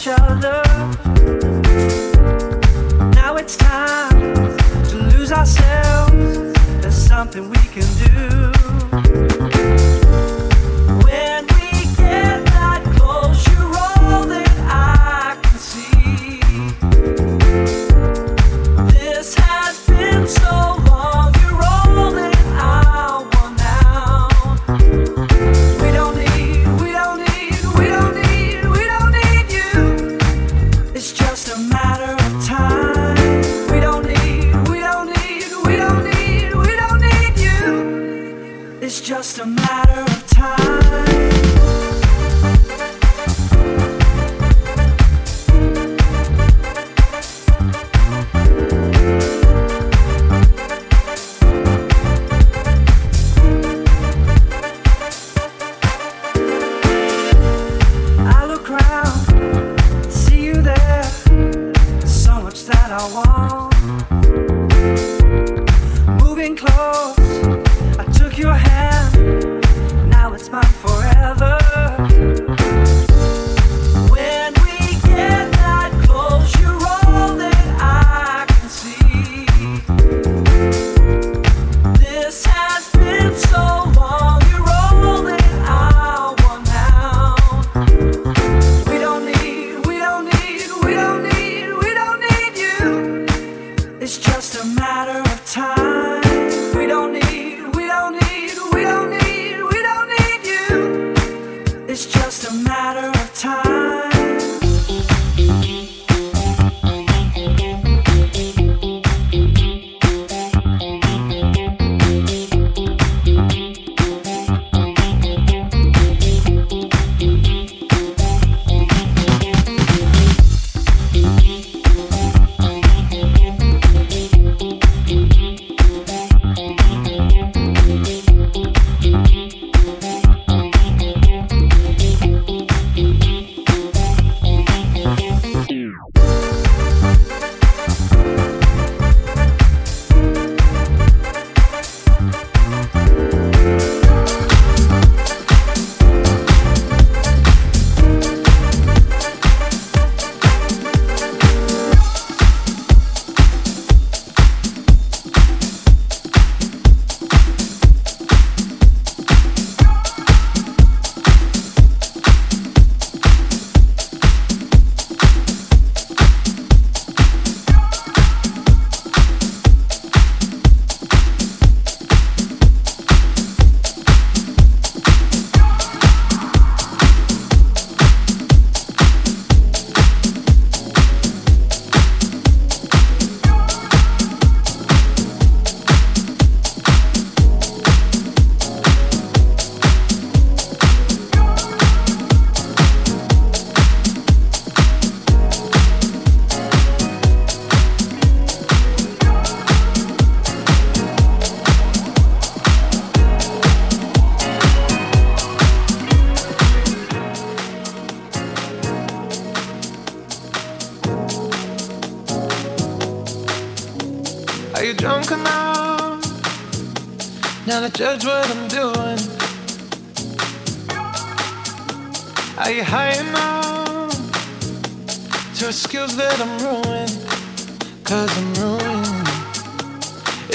each other. Now it's time to lose ourselves. There's something we can do.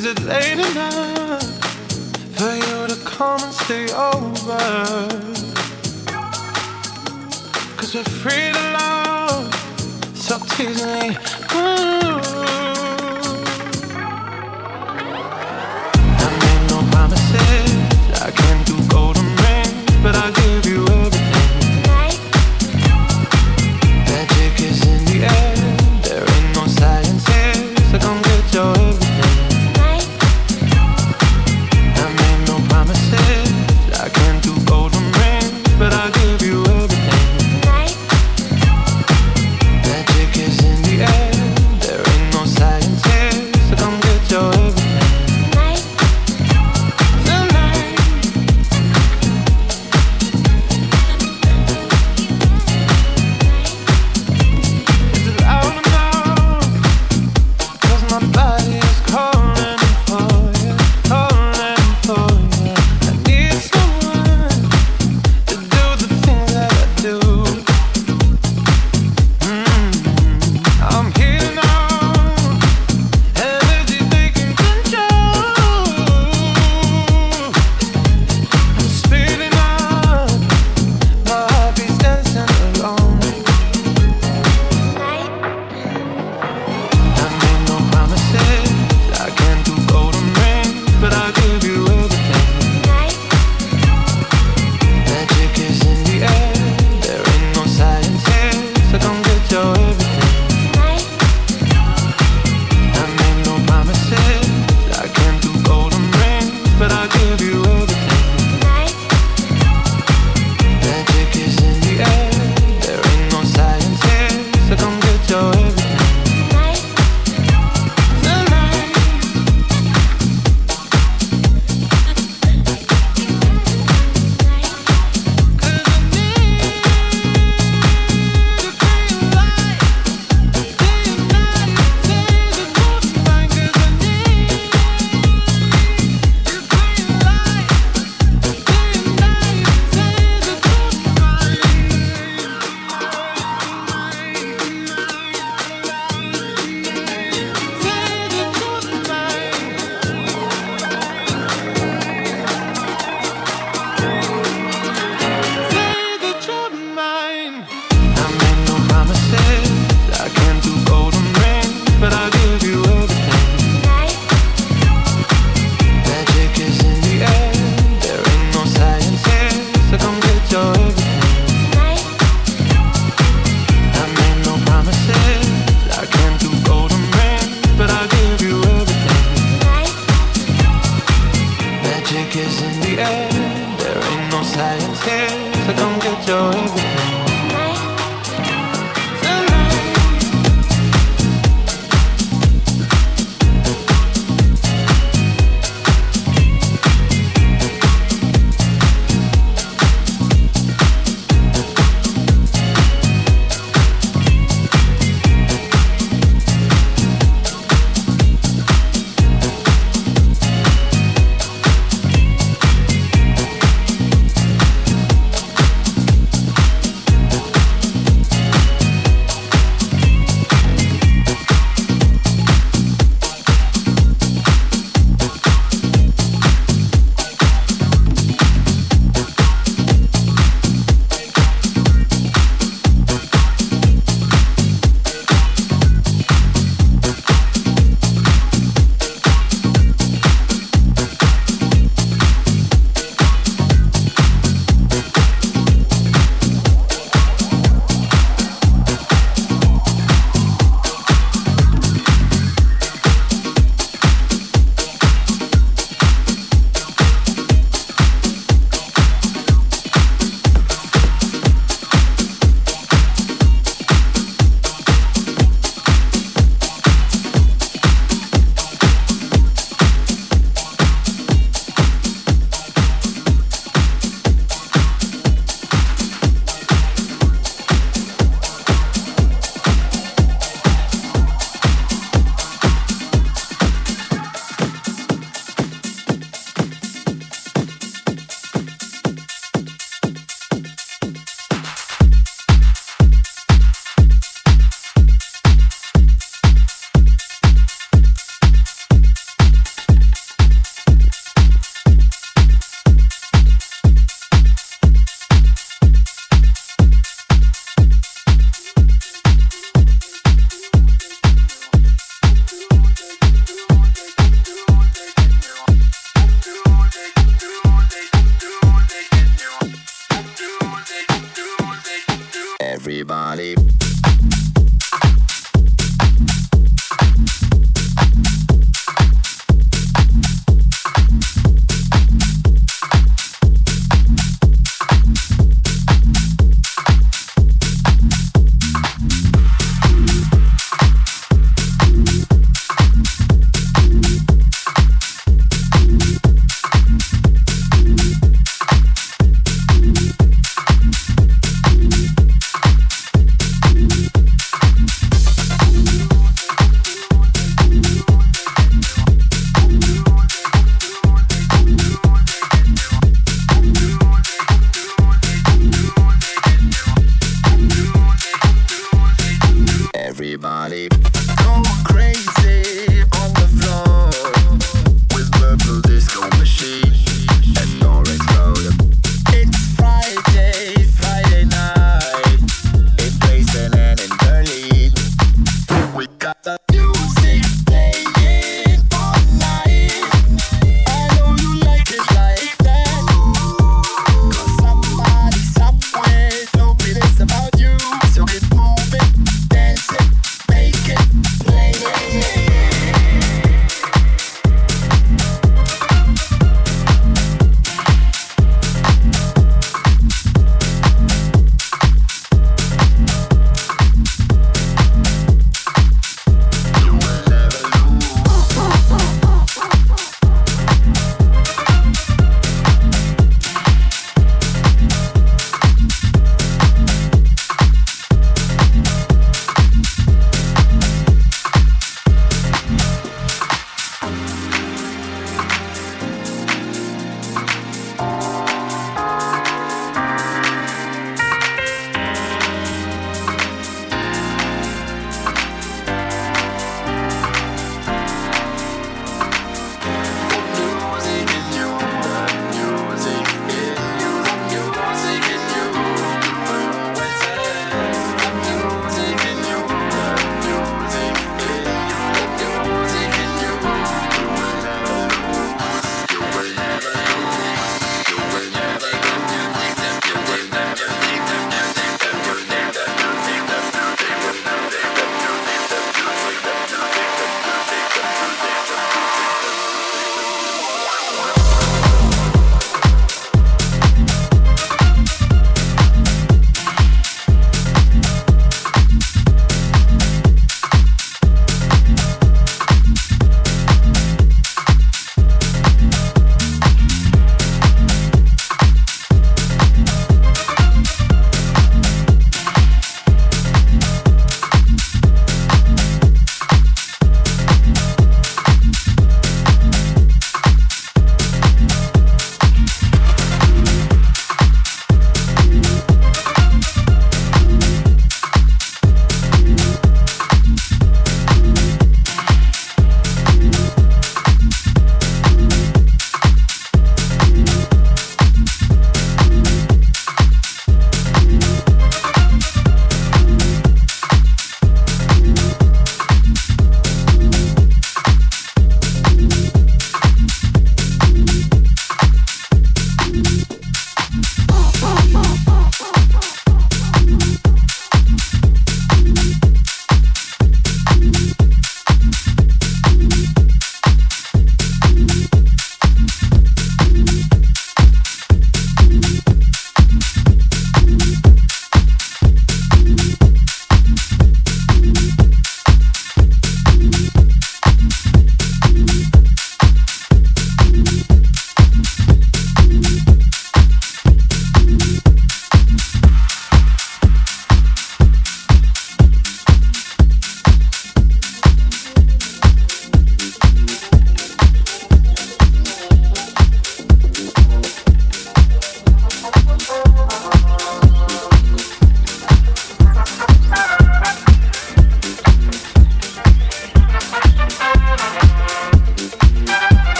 Is it late enough for you to come and stay over? Cause we're free to love, so tease me. Ooh. I made no promises, I can't do golden rings, but I'll give you everything. Magic is in the air.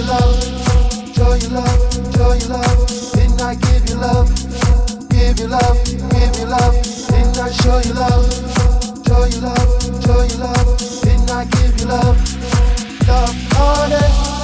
your love, show love, show love. Didn't I give you love, give you love, give you love? Didn't I show you love, show you love, show you love? Didn't I give you love, love, honest?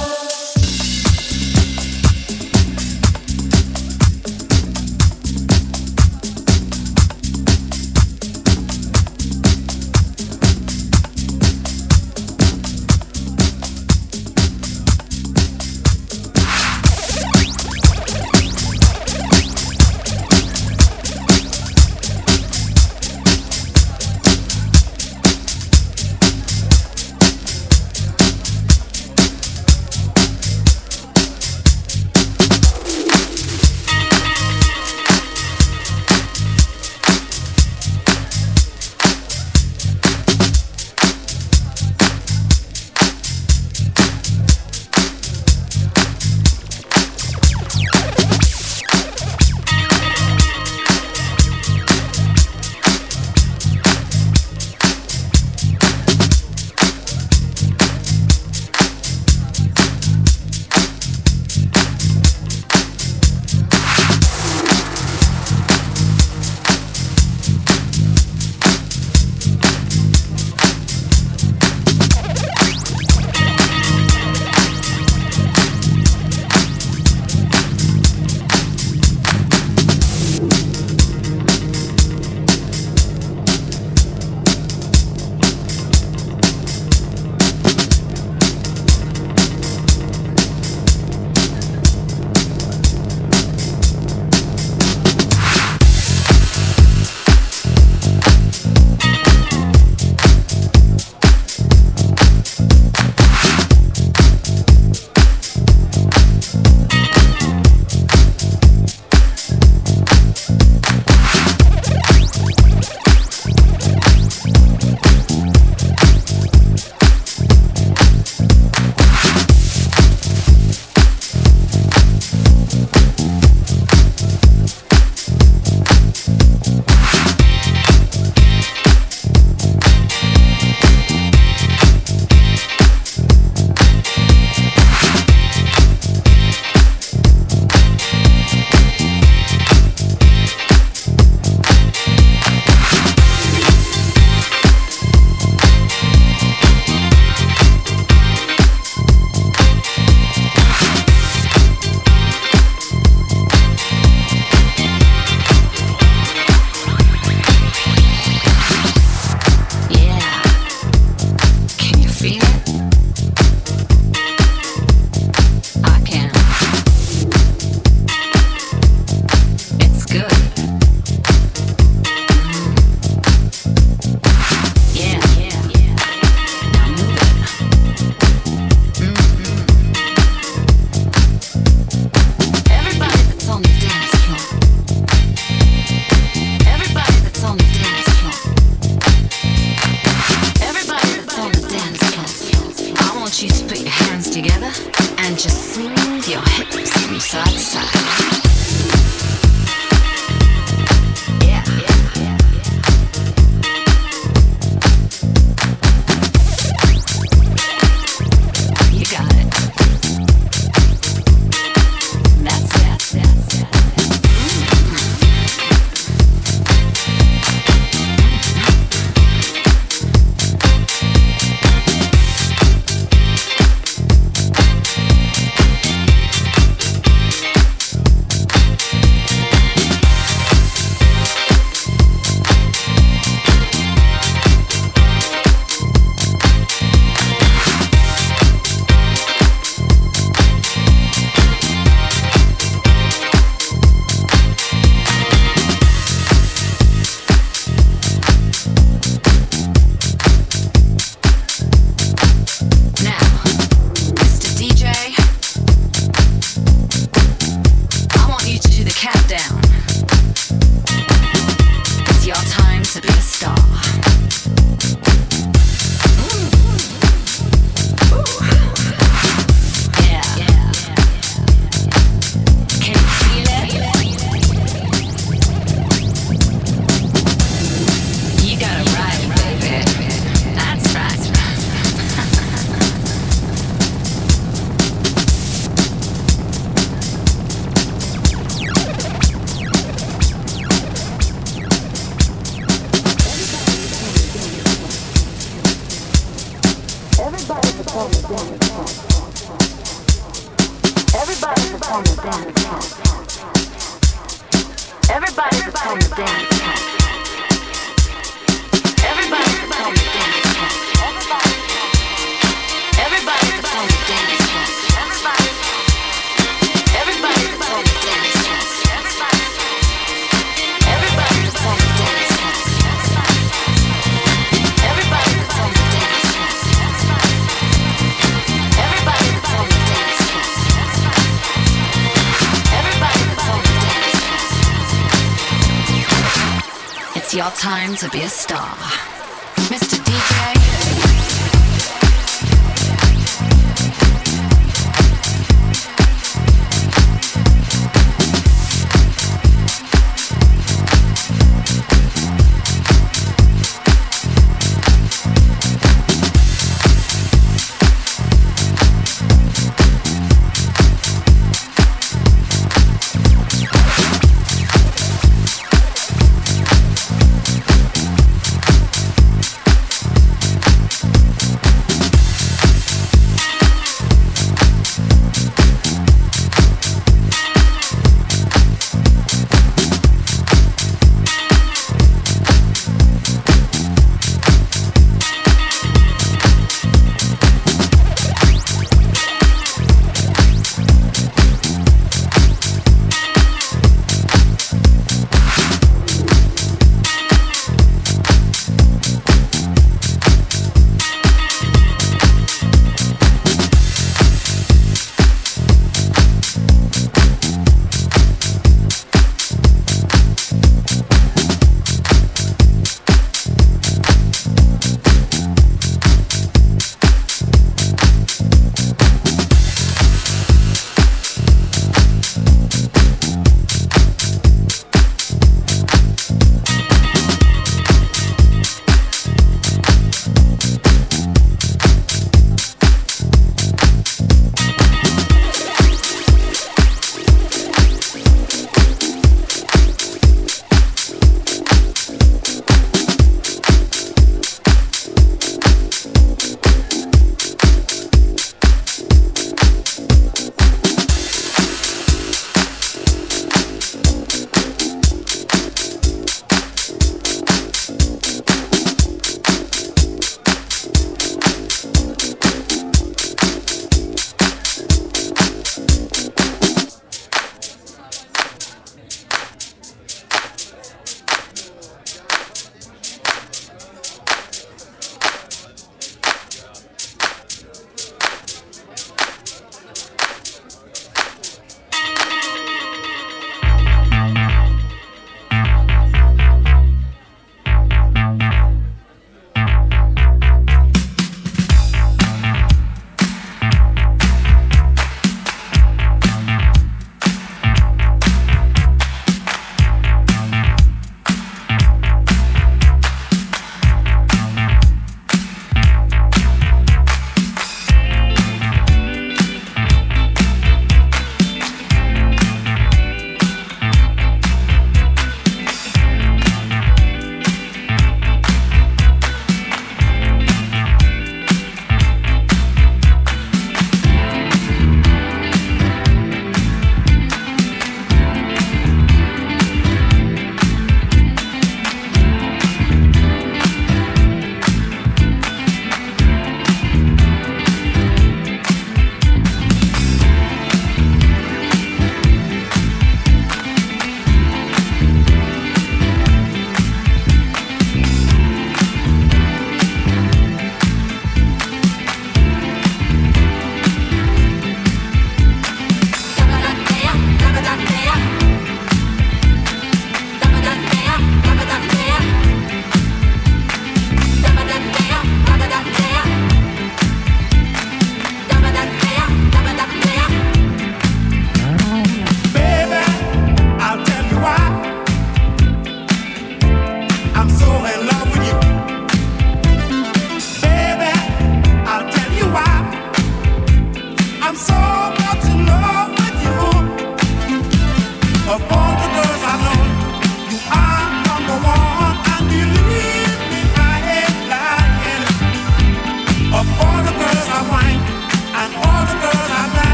Time to be a star.